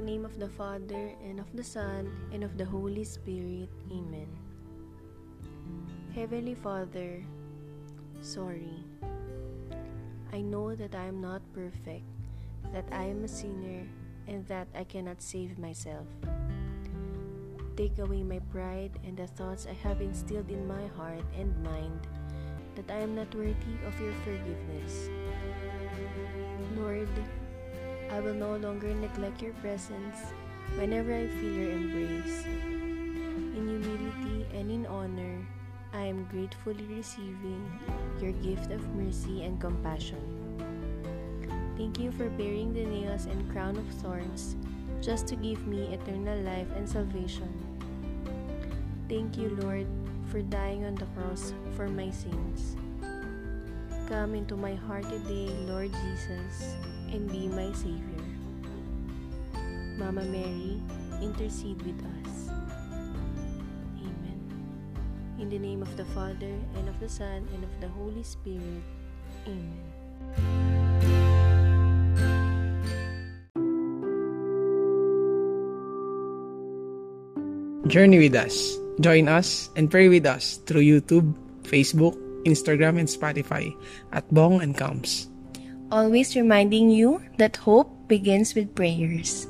name of the Father, and of the Son, and of the Holy Spirit. Amen. Heavenly Father, sorry. I know that I am not perfect, that I am a sinner, and that I cannot save myself. Take away my pride and the thoughts I have instilled in my heart and mind that I am not worthy of your forgiveness. Will no longer neglect your presence whenever I feel your embrace. In humility and in honor, I am gratefully receiving your gift of mercy and compassion. Thank you for bearing the nails and crown of thorns just to give me eternal life and salvation. Thank you, Lord, for dying on the cross for my sins. Come into my heart today, Lord Jesus, and be my Savior. Mama Mary, intercede with us. Amen. In the name of the Father, and of the Son, and of the Holy Spirit. Amen. Journey with us. Join us and pray with us through YouTube, Facebook, Instagram, and Spotify at Bong and Comes. Always reminding you that hope begins with prayers.